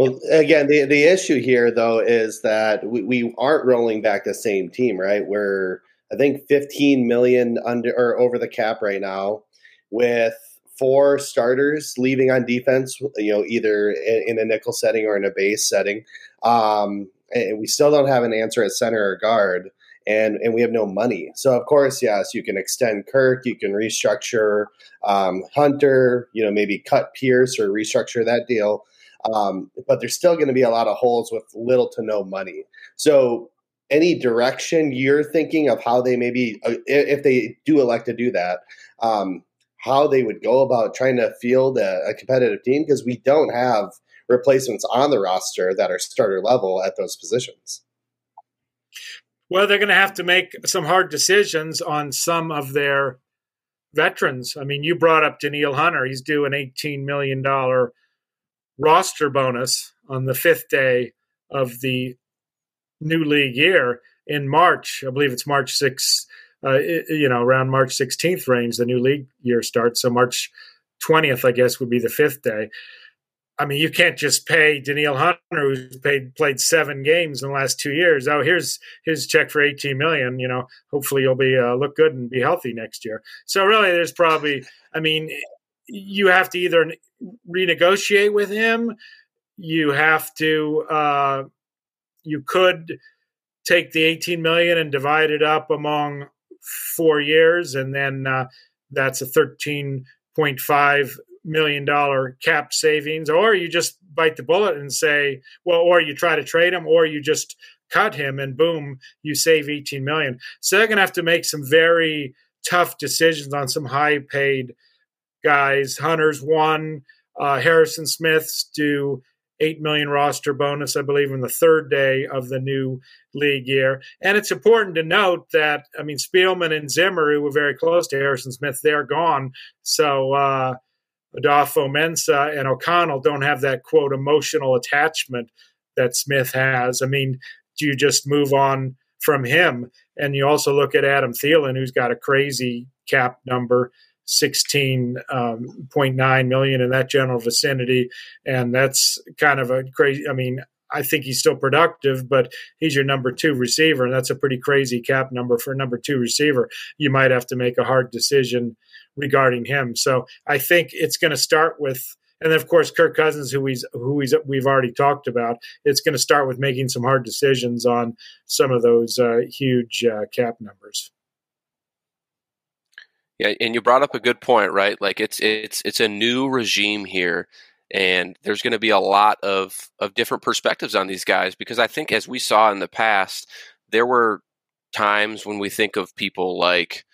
well, again, the the issue here though is that we, we aren't rolling back the same team, right? We're I think 15 million under or over the cap right now, with four starters leaving on defense. You know, either in, in a nickel setting or in a base setting. Um, and we still don't have an answer at center or guard, and and we have no money. So of course, yes, you can extend Kirk, you can restructure um, Hunter, you know, maybe cut Pierce or restructure that deal. Um, but there's still going to be a lot of holes with little to no money. So, any direction you're thinking of how they maybe, uh, if they do elect to do that, um, how they would go about trying to field a, a competitive team? Because we don't have replacements on the roster that are starter level at those positions. Well, they're going to have to make some hard decisions on some of their veterans. I mean, you brought up Danielle Hunter. He's due an $18 million roster bonus on the fifth day of the new league year in March. I believe it's March 6th, uh, you know, around March 16th range, the new league year starts. So March 20th, I guess, would be the fifth day. I mean, you can't just pay Danielle Hunter, who's paid, played seven games in the last two years. Oh, here's his check for 18 million. You know, hopefully you'll be uh, look good and be healthy next year. So really, there's probably, I mean, you have to either renegotiate with him. You have to. Uh, you could take the 18 million and divide it up among four years, and then uh, that's a 13.5 million dollar cap savings. Or you just bite the bullet and say, well, or you try to trade him, or you just cut him, and boom, you save 18 million. So they're going to have to make some very tough decisions on some high paid guys. Hunter's one. Uh, Harrison Smith's due eight million roster bonus, I believe, in the third day of the new league year. And it's important to note that I mean Spielman and Zimmer, who were very close to Harrison Smith, they're gone. So uh, Adofo-Mensah and O'Connell don't have that quote emotional attachment that Smith has. I mean, do you just move on from him. And you also look at Adam Thielen, who's got a crazy cap number. 16.9 um, million in that general vicinity and that's kind of a crazy i mean I think he's still productive, but he's your number two receiver, and that's a pretty crazy cap number for a number two receiver. You might have to make a hard decision regarding him. So I think it's going to start with, and of course Kirk Cousins, who he's who he's we've already talked about. It's going to start with making some hard decisions on some of those uh, huge uh, cap numbers. Yeah, and you brought up a good point, right? Like it's it's it's a new regime here and there's going to be a lot of of different perspectives on these guys because I think as we saw in the past, there were times when we think of people like,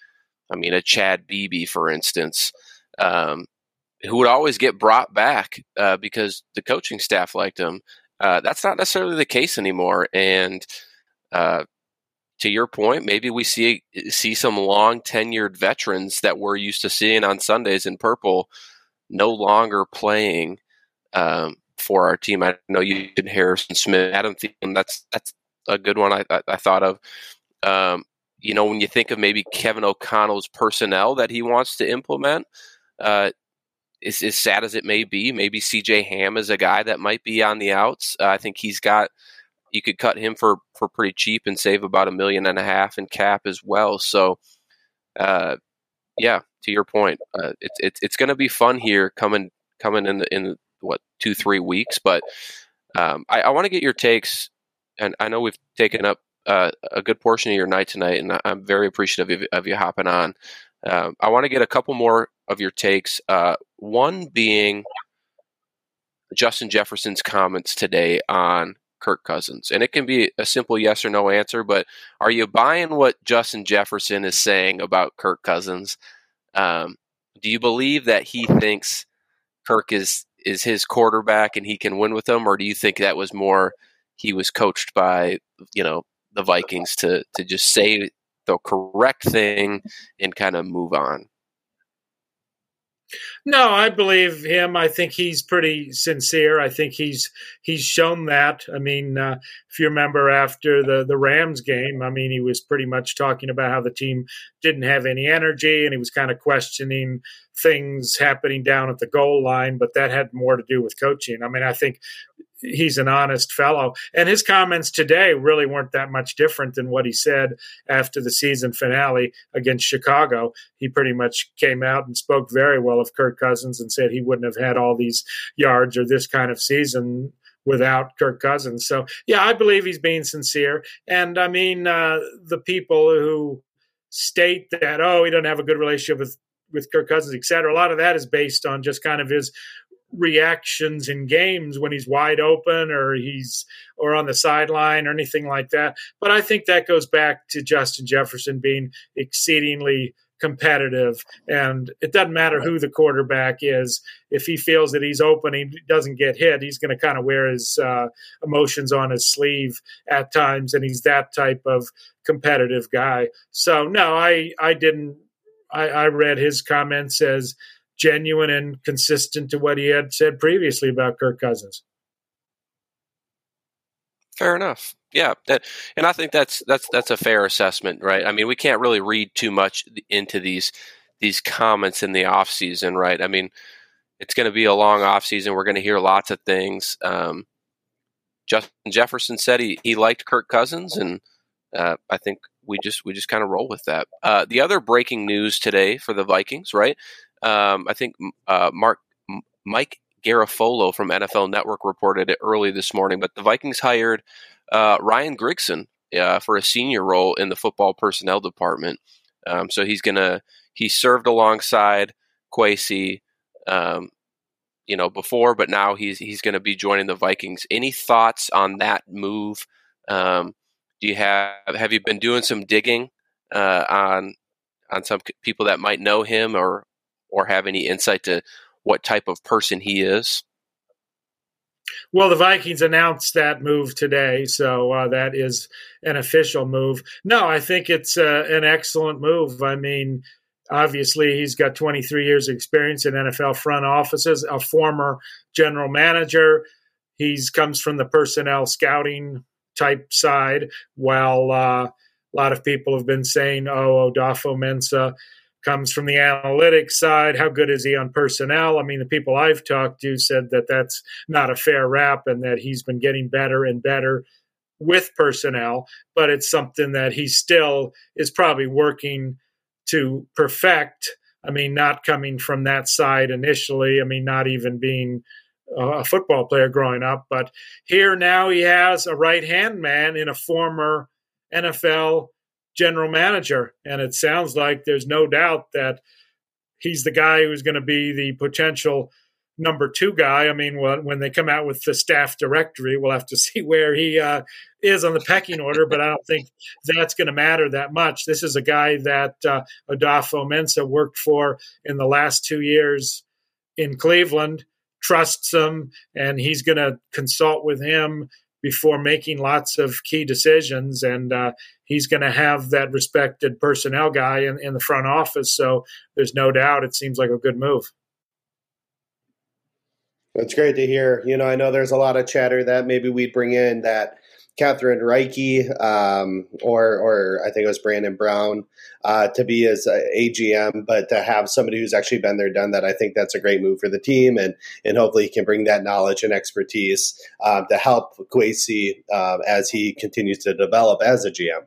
I mean, a Chad Beebe, for instance, um, who would always get brought back uh, because the coaching staff liked him. Uh, that's not necessarily the case anymore, and uh, to your point, maybe we see see some long tenured veterans that we're used to seeing on Sundays in purple no longer playing um, for our team. I know you did Harrison Smith, Adam Thielen. That's that's a good one I, I, I thought of. Um, you know, when you think of maybe Kevin O'Connell's personnel that he wants to implement, uh, as, as sad as it may be, maybe CJ Ham is a guy that might be on the outs. Uh, I think he's got. You could cut him for for pretty cheap and save about a million and a half in cap as well. So, uh, yeah, to your point, uh, it's it's it's going to be fun here coming coming in the in what two three weeks. But um, I, I want to get your takes, and I know we've taken up uh, a good portion of your night tonight, and I'm very appreciative of, of you hopping on. Um, I want to get a couple more of your takes. Uh, one being Justin Jefferson's comments today on Kirk Cousins. And it can be a simple yes or no answer, but are you buying what Justin Jefferson is saying about Kirk Cousins? Um, do you believe that he thinks Kirk is is his quarterback and he can win with him, or do you think that was more he was coached by you know the Vikings to to just say the correct thing and kind of move on? No, I believe him. I think he's pretty sincere. I think he's he's shown that. I mean, uh, if you remember after the the Rams game, I mean, he was pretty much talking about how the team didn't have any energy, and he was kind of questioning things happening down at the goal line. But that had more to do with coaching. I mean, I think he's an honest fellow. And his comments today really weren't that much different than what he said after the season finale against Chicago. He pretty much came out and spoke very well of Kirk Cousins and said he wouldn't have had all these yards or this kind of season without Kirk Cousins. So, yeah, I believe he's being sincere. And I mean, uh, the people who state that, oh, he doesn't have a good relationship with with Kirk Cousins, et cetera. A lot of that is based on just kind of his reactions in games when he's wide open or he's or on the sideline or anything like that. But I think that goes back to Justin Jefferson being exceedingly competitive. And it doesn't matter who the quarterback is. If he feels that he's open he doesn't get hit he's going to kind of wear his uh, emotions on his sleeve at times and he's that type of competitive guy. So no i i didn't i, I read his comments as genuine and consistent to what he had said previously about Kirk Cousins. Fair enough. Yeah, and I think that's that's that's a fair assessment, right? I mean, we can't really read too much into these these comments in the off season, right? I mean, it's going to be a long off season. We're going to hear lots of things. Um, Justin Jefferson said he he liked Kirk Cousins, and uh, I think we just we just kind of roll with that. Uh, the other breaking news today for the Vikings, right? Um, I think uh, Mark Mike Garafolo from NFL Network reported it early this morning. But the Vikings hired uh, Ryan Grigson uh, for a senior role in the football personnel department. Um, so he's gonna he served alongside Kwesi, um, you know, before, but now he's he's going to be joining the Vikings. Any thoughts on that move? Um, do you have have you been doing some digging uh, on on some people that might know him or or have any insight to what type of person he is? Well, the Vikings announced that move today, so uh, that is an official move. No, I think it's uh, an excellent move. I mean, obviously, he's got 23 years experience in NFL front offices, a former general manager. He's comes from the personnel scouting type side, while uh, a lot of people have been saying, oh, Adofo-Mensah comes from the analytics side. How good is he on personnel? I mean, the people I've talked to said that that's not a fair rap and that he's been getting better and better with personnel, but it's something that he still is probably working to perfect. I mean, not coming from that side initially. I mean, not even being a football player growing up, but here now he has a right hand man in a former NFL general manager. And it sounds like there's no doubt that he's the guy who's going to be the potential number two guy. I mean, when, they come out with the staff directory, we'll have to see where he uh, is on the pecking order, but I don't think that's going to matter that much. This is a guy that uh, Adofo-Mensah worked for in the last two years in Cleveland, trusts him, and he's going to consult with him before making lots of key decisions. And uh, he's going to have that respected personnel guy in, in the front office. So there's no doubt it seems like a good move. It's great to hear. You know, I know there's a lot of chatter that maybe we'd bring in that Catherine Raiche, um, or or I think it was Brandon Brown, uh, to be as AGM, but to have somebody who's actually been there, done that, I think that's a great move for the team, and and hopefully he can bring that knowledge and expertise um, to help Kwesi uh, as he continues to develop as a GM.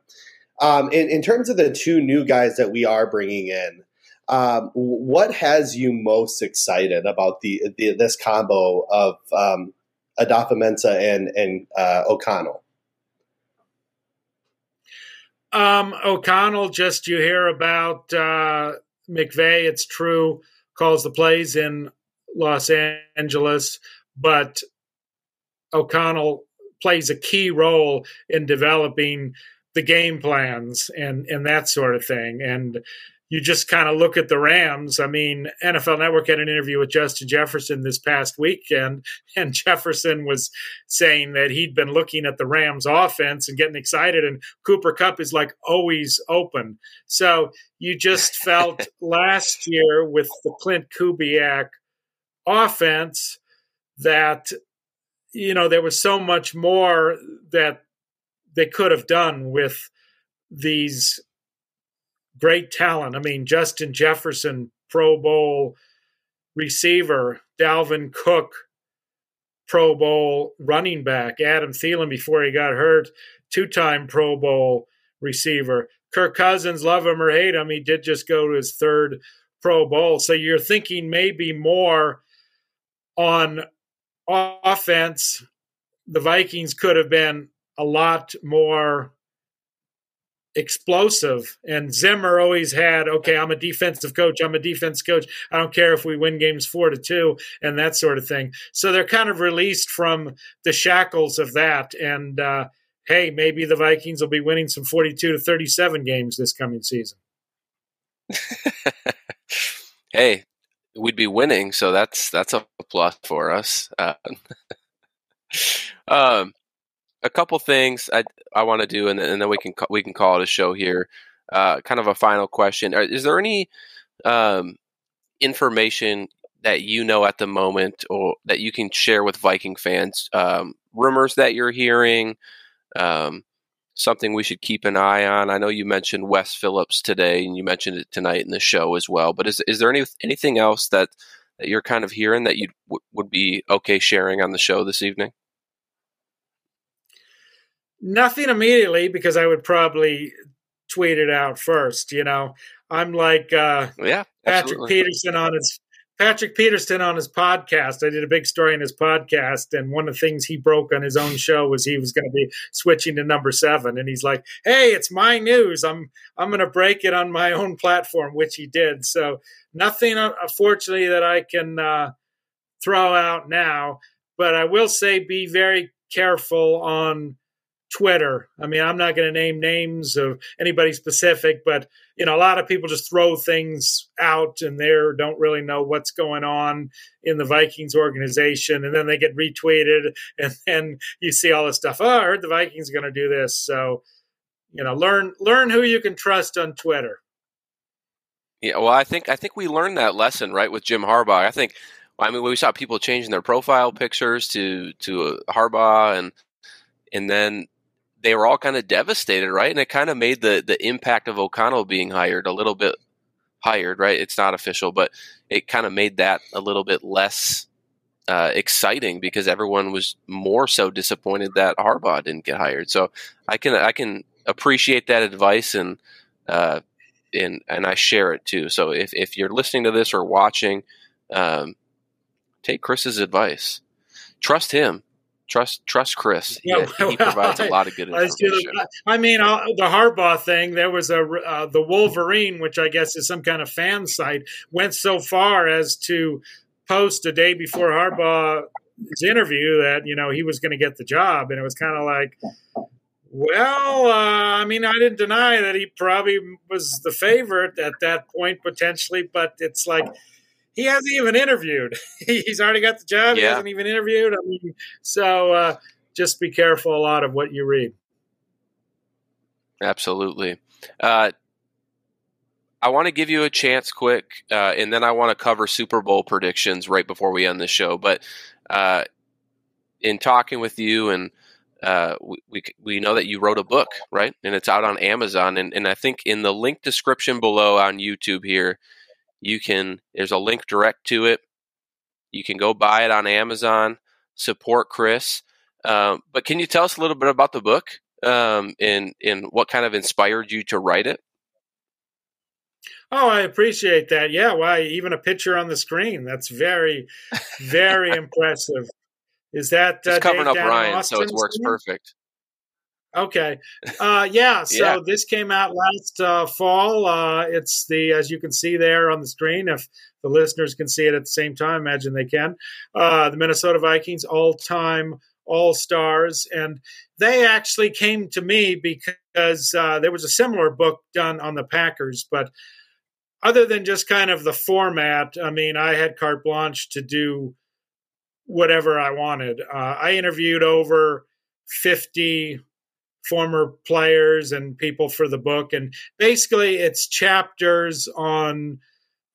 Um, in, in terms of the two new guys that we are bringing in, um, what has you most excited about the, the this combo of um, Adofo-Mensah and and uh, O'Connell? Um, O'Connell, just you hear about uh, McVay. It's true, calls the plays in Los Angeles, but O'Connell plays a key role in developing the game plans and and that sort of thing. And you just kind of look at the Rams. I mean, NFL Network had an interview with Justin Jefferson this past weekend, and Jefferson was saying that he'd been looking at the Rams offense and getting excited, and Cooper Kupp is like always open. So you just felt last year with the Klint Kubiak offense that, you know, there was so much more that they could have done with these great talent. I mean, Justin Jefferson, Pro Bowl receiver, Dalvin Cook, Pro Bowl running back, Adam Thielen before he got hurt, two time Pro Bowl receiver. Kirk Cousins, love him or hate him, he did just go to his third Pro Bowl. So you're thinking maybe more on offense. The Vikings could have been a lot more explosive. And Zimmer always had, okay, I'm a defensive coach. I'm a defense coach. I don't care if we win games four to two and that sort of thing. So they're kind of released from the shackles of that. And uh, hey, maybe the Vikings will be winning some 42 to 37 games this coming season. hey, we'd be winning, so that's that's a plus for us. Uh, um, a couple things I I want to do, and, and, then we can we can call it a show here. Uh, kind of a final question: Is there any um, information that you know at the moment, or that you can share with Viking fans? Um, rumors that you're hearing, um, something we should keep an eye on. I know you mentioned Wes Phillips today, and you mentioned it tonight in the show as well. But is is there any anything else that that you're kind of hearing that you w- would be okay sharing on the show this evening? Nothing immediately because I would probably tweet it out first. You know, I'm like uh, yeah, Patrick Peterson on his Patrick Peterson on his podcast. I did a big story in his podcast, and one of the things he broke on his own show was he was going to be switching to number seven. And he's like, "Hey, it's my news. I'm I'm going to break it on my own platform," which he did. So nothing, unfortunately, uh, that I can uh, throw out now. But I will say, be very careful on Twitter. I mean, I'm not going to name names of anybody specific, but you know, a lot of people just throw things out and they don't really know what's going on in the Vikings organization, and then they get retweeted, and then you see all this stuff. Oh, I heard the Vikings are going to do this, so you know, learn learn who you can trust on Twitter. Yeah, well, I think I think we learned that lesson right with Jim Harbaugh. I think, I mean, we saw people changing their profile pictures to to uh, Harbaugh, and and then they were all kind of devastated, right? And it kind of made the the impact of O'Connell being hired a little bit hired, right? It's not official, but it kind of made that a little bit less uh, exciting because everyone was more so disappointed that Harbaugh didn't get hired. So I can I can appreciate that advice and uh, and and I share it too. So if if you're listening to this or watching, um, take Chris's advice. Trust him. Trust trust Chris. Yeah, he, he provides a lot of good information. I mean, uh, the Harbaugh thing. There was a uh, the Wolverine, which I guess is some kind of fan site, went so far as to post a day before Harbaugh's interview that you know he was going to get the job, and it was kind of like, well, uh, I mean, I didn't deny that he probably was the favorite at that point potentially, but it's like he hasn't even interviewed. He's already got the job. Yeah. He hasn't even interviewed. I mean, so uh, just be careful a lot of what you read. Absolutely. Uh, I want to give you a chance quick, uh, and then I want to cover Super Bowl predictions right before we end the show. But uh, in talking with you, and uh, we, we, we know that you wrote a book, right? And it's out on Amazon. And, and I think in the link description below on YouTube here, you can there's a link direct to it you can go buy it on amazon support chris um, but can you tell us a little bit about the book um, and and what kind of inspired you to write it Oh, I appreciate that. Yeah, why even a picture on the screen? That's very, very impressive. Is that uh, covering Dave up Ryan, so it works screen? perfect. Okay. Uh, yeah. So yeah. this came out last uh, fall. Uh, it's the, as you can see there on the screen, if the listeners can see it at the same time, imagine they can. Uh, the Minnesota Vikings all time all stars. And they actually came to me because uh, there was a similar book done on the Packers. But other than just kind of the format, I mean, I had carte blanche to do whatever I wanted. Uh, I interviewed over 50 former players and people for the book. And basically, it's chapters on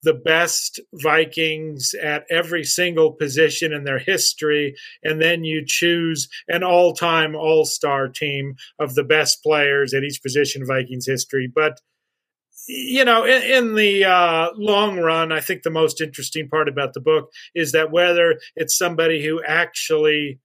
the best Vikings at every single position in their history. And then you choose an all time all star team of the best players at each position in Vikings history. But you know, in, in the uh, long run, I think the most interesting part about the book is that whether it's somebody who actually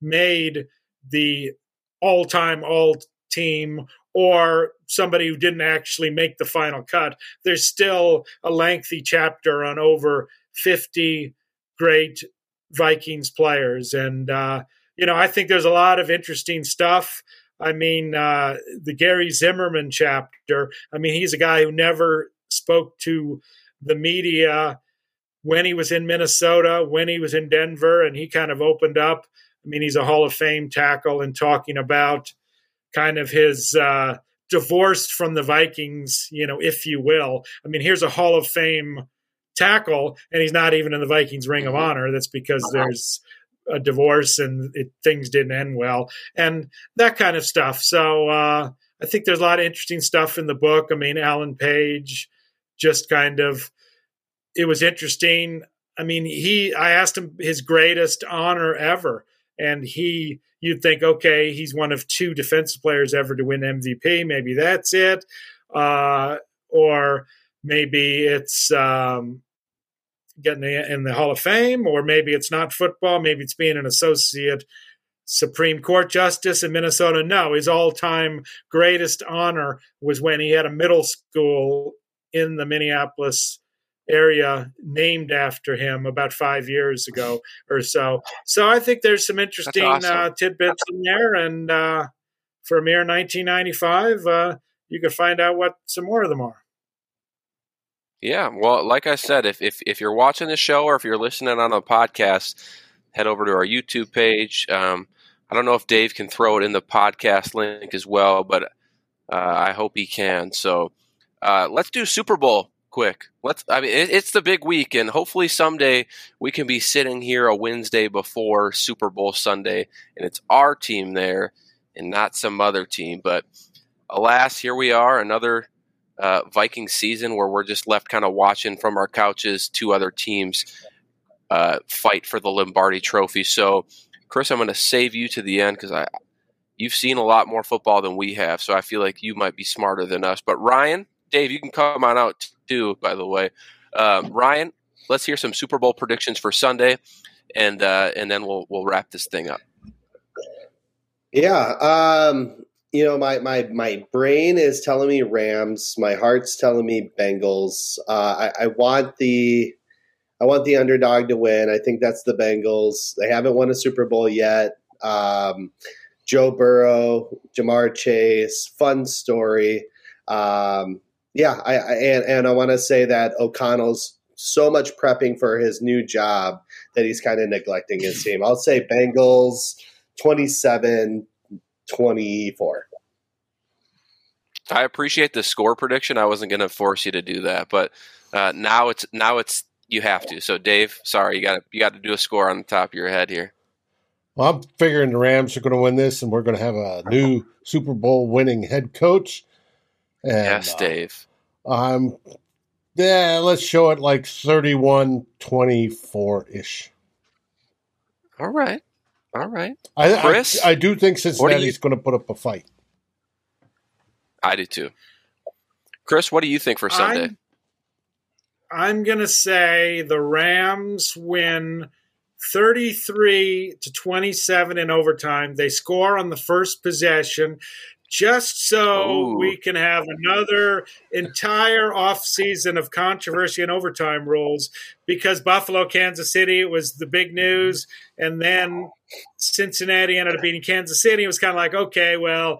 made the all time all team or somebody who didn't actually make the final cut. There's still a lengthy chapter on over 50 great Vikings players. And, uh, you know, I think there's a lot of interesting stuff. I mean, uh, the Gary Zimmerman chapter, I mean, he's a guy who never spoke to the media when he was in Minnesota, when he was in Denver, and he kind of opened up I mean, he's a Hall of Fame tackle and talking about kind of his uh, divorced from the Vikings, you know, if you will. I mean, here's a Hall of Fame tackle, and he's not even in the Vikings Ring of mm-hmm. Honor. That's because uh-huh. there's a divorce and it, things didn't end well, and that kind of stuff. So uh, I think there's a lot of interesting stuff in the book. I mean, Alan Page just kind of it was interesting. I mean, he I asked him his greatest honor ever and he you'd think okay he's one of two defensive players ever to win mvp maybe that's it. Uh, or maybe it's um, getting in the hall of fame or maybe it's not football. Maybe it's being an associate supreme court justice in minnesota. No his all-time greatest honor was when he had a middle school in the minneapolis area named after him about five years ago or so. So I think there's some interesting awesome. uh, tidbits in there. And uh, for a mere 1995, uh, you can find out what some more of them are. Yeah, well, like I said, if, if if you're watching the show or if you're listening on a podcast, head over to our YouTube page. Um, I don't know if Dave can throw it in the podcast link as well, but uh, I hope he can. So uh, let's do Super Bowl quick. Let's. I mean, it, it's the big week, and hopefully someday we can be sitting here a Wednesday before Super Bowl Sunday, and it's our team there and not some other team. But alas, here we are, another uh, Viking season where we're just left kind of watching from our couches two other teams uh, fight for the Lombardi Trophy. So, Chris, I'm going to save you to the end because I you've seen a lot more football than we have, so I feel like you might be smarter than us. But Ryan, Dave, you can come on out too. By the way, um, Ryan, let's hear some Super Bowl predictions for Sunday, and uh, and then we'll we'll wrap this thing up. Yeah, um, you know, my my my brain is telling me Rams. My heart's telling me Bengals. Uh, I, I want the I want the underdog to win. I think that's the Bengals. They haven't won a Super Bowl yet. Um, Joe Burrow, Ja'Marr Chase, fun story. Um, yeah, I, I and, and I want to say that O'Connell's so much prepping for his new job that he's kind of neglecting his team. I'll say Bengals 27 24. I appreciate the score prediction. I wasn't going to force you to do that, but uh, now it's now it's you have to. So, Dave, sorry, you got to you got to do a score on the top of your head here. Well, I'm figuring the Rams are going to win this, and we're going to have a new Super Bowl winning head coach. And, yes, uh, Dave. Um, yeah, let's show it like 31 24 ish. All right. All right. I, Chris? I, I do think Cincinnati's going to put up a fight. I do too. Chris, what do you think for Sunday? I'm, I'm going to say the Rams win 33 to 27 in overtime. They score on the first possession just so Ooh. we can have another entire offseason of controversy and overtime rules because Buffalo, Kansas City was the big news. And then Cincinnati ended up beating Kansas City. It was kind of like, okay, well,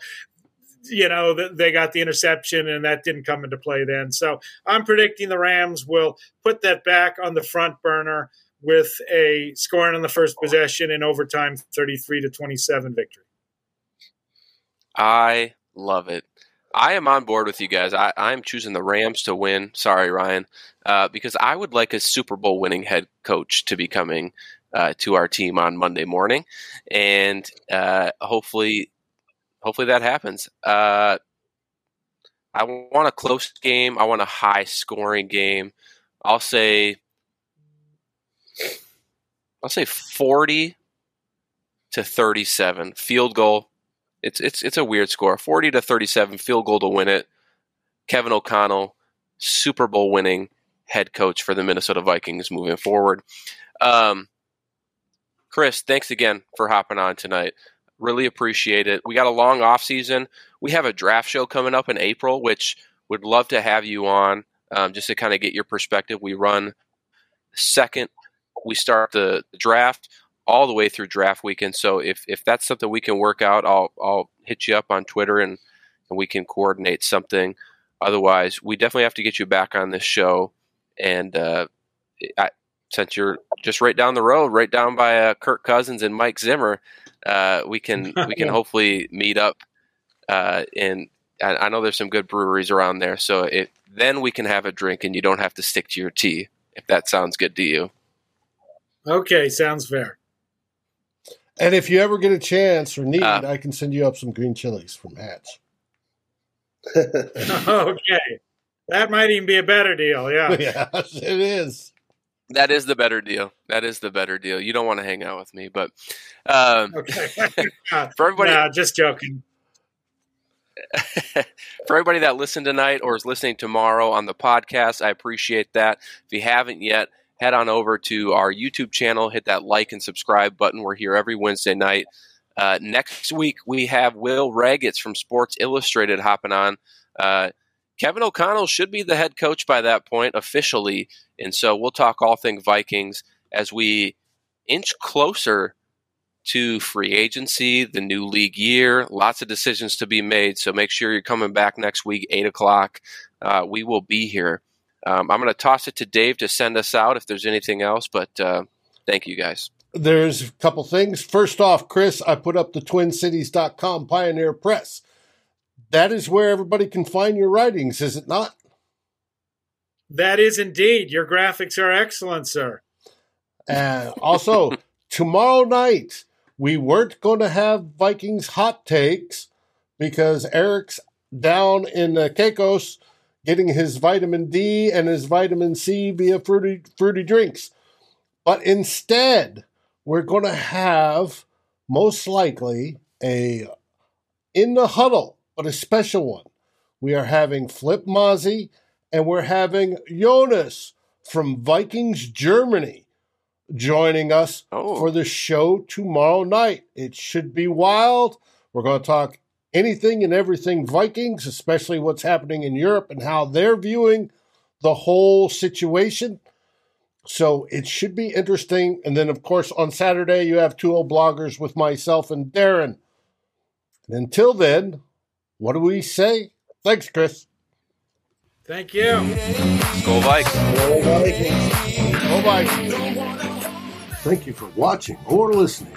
you know, they got the interception and that didn't come into play then. So I'm predicting the Rams will put that back on the front burner with a scoring on the first possession in overtime 33 to 27 victory. I love it. I am on board with you guys. I, I'm choosing the Rams to win. Sorry, Ryan, uh, because I would like a Super Bowl winning head coach to be coming uh, to our team on Monday morning, and uh, hopefully, hopefully that happens. Uh, I want a close game. I want a high scoring game. I'll say, I'll say forty to thirty-seven field goal it's it's it's a weird score. 40 to 37 field goal to win it. Kevin O'Connell, Super Bowl winning head coach for the Minnesota Vikings moving forward. Um, Chris, thanks again for hopping on tonight. Really appreciate it. We got a long off season. We have a draft show coming up in April, which would love to have you on um, just to kind of get your perspective. We run second we start the draft all the way through draft weekend. So if, if that's something we can work out, I'll I'll hit you up on Twitter and, and we can coordinate something. Otherwise, we definitely have to get you back on this show. And uh, I, since you're just right down the road, right down by uh, Kirk Cousins and Mike Zimmer, uh, we can we can hopefully meet up. Uh, and I, I know there's some good breweries around there, so it, then we can have a drink, and you don't have to stick to your tea. If that sounds good to you. Okay, sounds fair. And if you ever get a chance or need, uh, I can send you up some green chilies from Hatch. okay. That might even be a better deal. Yeah. yes, it is. That is the better deal. That is the better deal. You don't want to hang out with me, but um, okay. for everybody, nah, just joking. for everybody that listened tonight or is listening tomorrow on the podcast, I appreciate that. If you haven't yet, head on over to our YouTube channel, hit that like and subscribe button. We're here every Wednesday night. Uh, next week, we have Will Ragatz from Sports Illustrated hopping on. Uh, Kevin O'Connell should be the head coach by that point officially. And so we'll talk all things Vikings as we inch closer to free agency, the new league year, lots of decisions to be made. So make sure you're coming back next week, 8 o'clock. Uh, we will be here. Um, I'm going to toss it to Dave to send us out if there's anything else, but uh, thank you guys. There's a couple things. First off, Chris, I put up the twincities.com Pioneer Press. That is where everybody can find your writings, is it not? That is indeed. Your graphics are excellent, sir. And also, tomorrow night, we weren't going to have Vikings hot takes because Eric's down in the Caicos getting his vitamin D and his vitamin C via fruity fruity drinks. But instead, we're going to have most likely a in the huddle, but a special one. We are having Flip Mozzie and we're having Jonas from Vikings Germany joining us Oh. for the show tomorrow night. It should be wild. We're going to talk anything and everything Vikings, especially what's happening in Europe and how they're viewing the whole situation. So it should be interesting. And then, of course, on Saturday, you have two old bloggers with myself and Darren. And until then, what do we say? Thanks, Chris. Thank you. Go Vikes. Go Vikings! Thank you for watching or listening.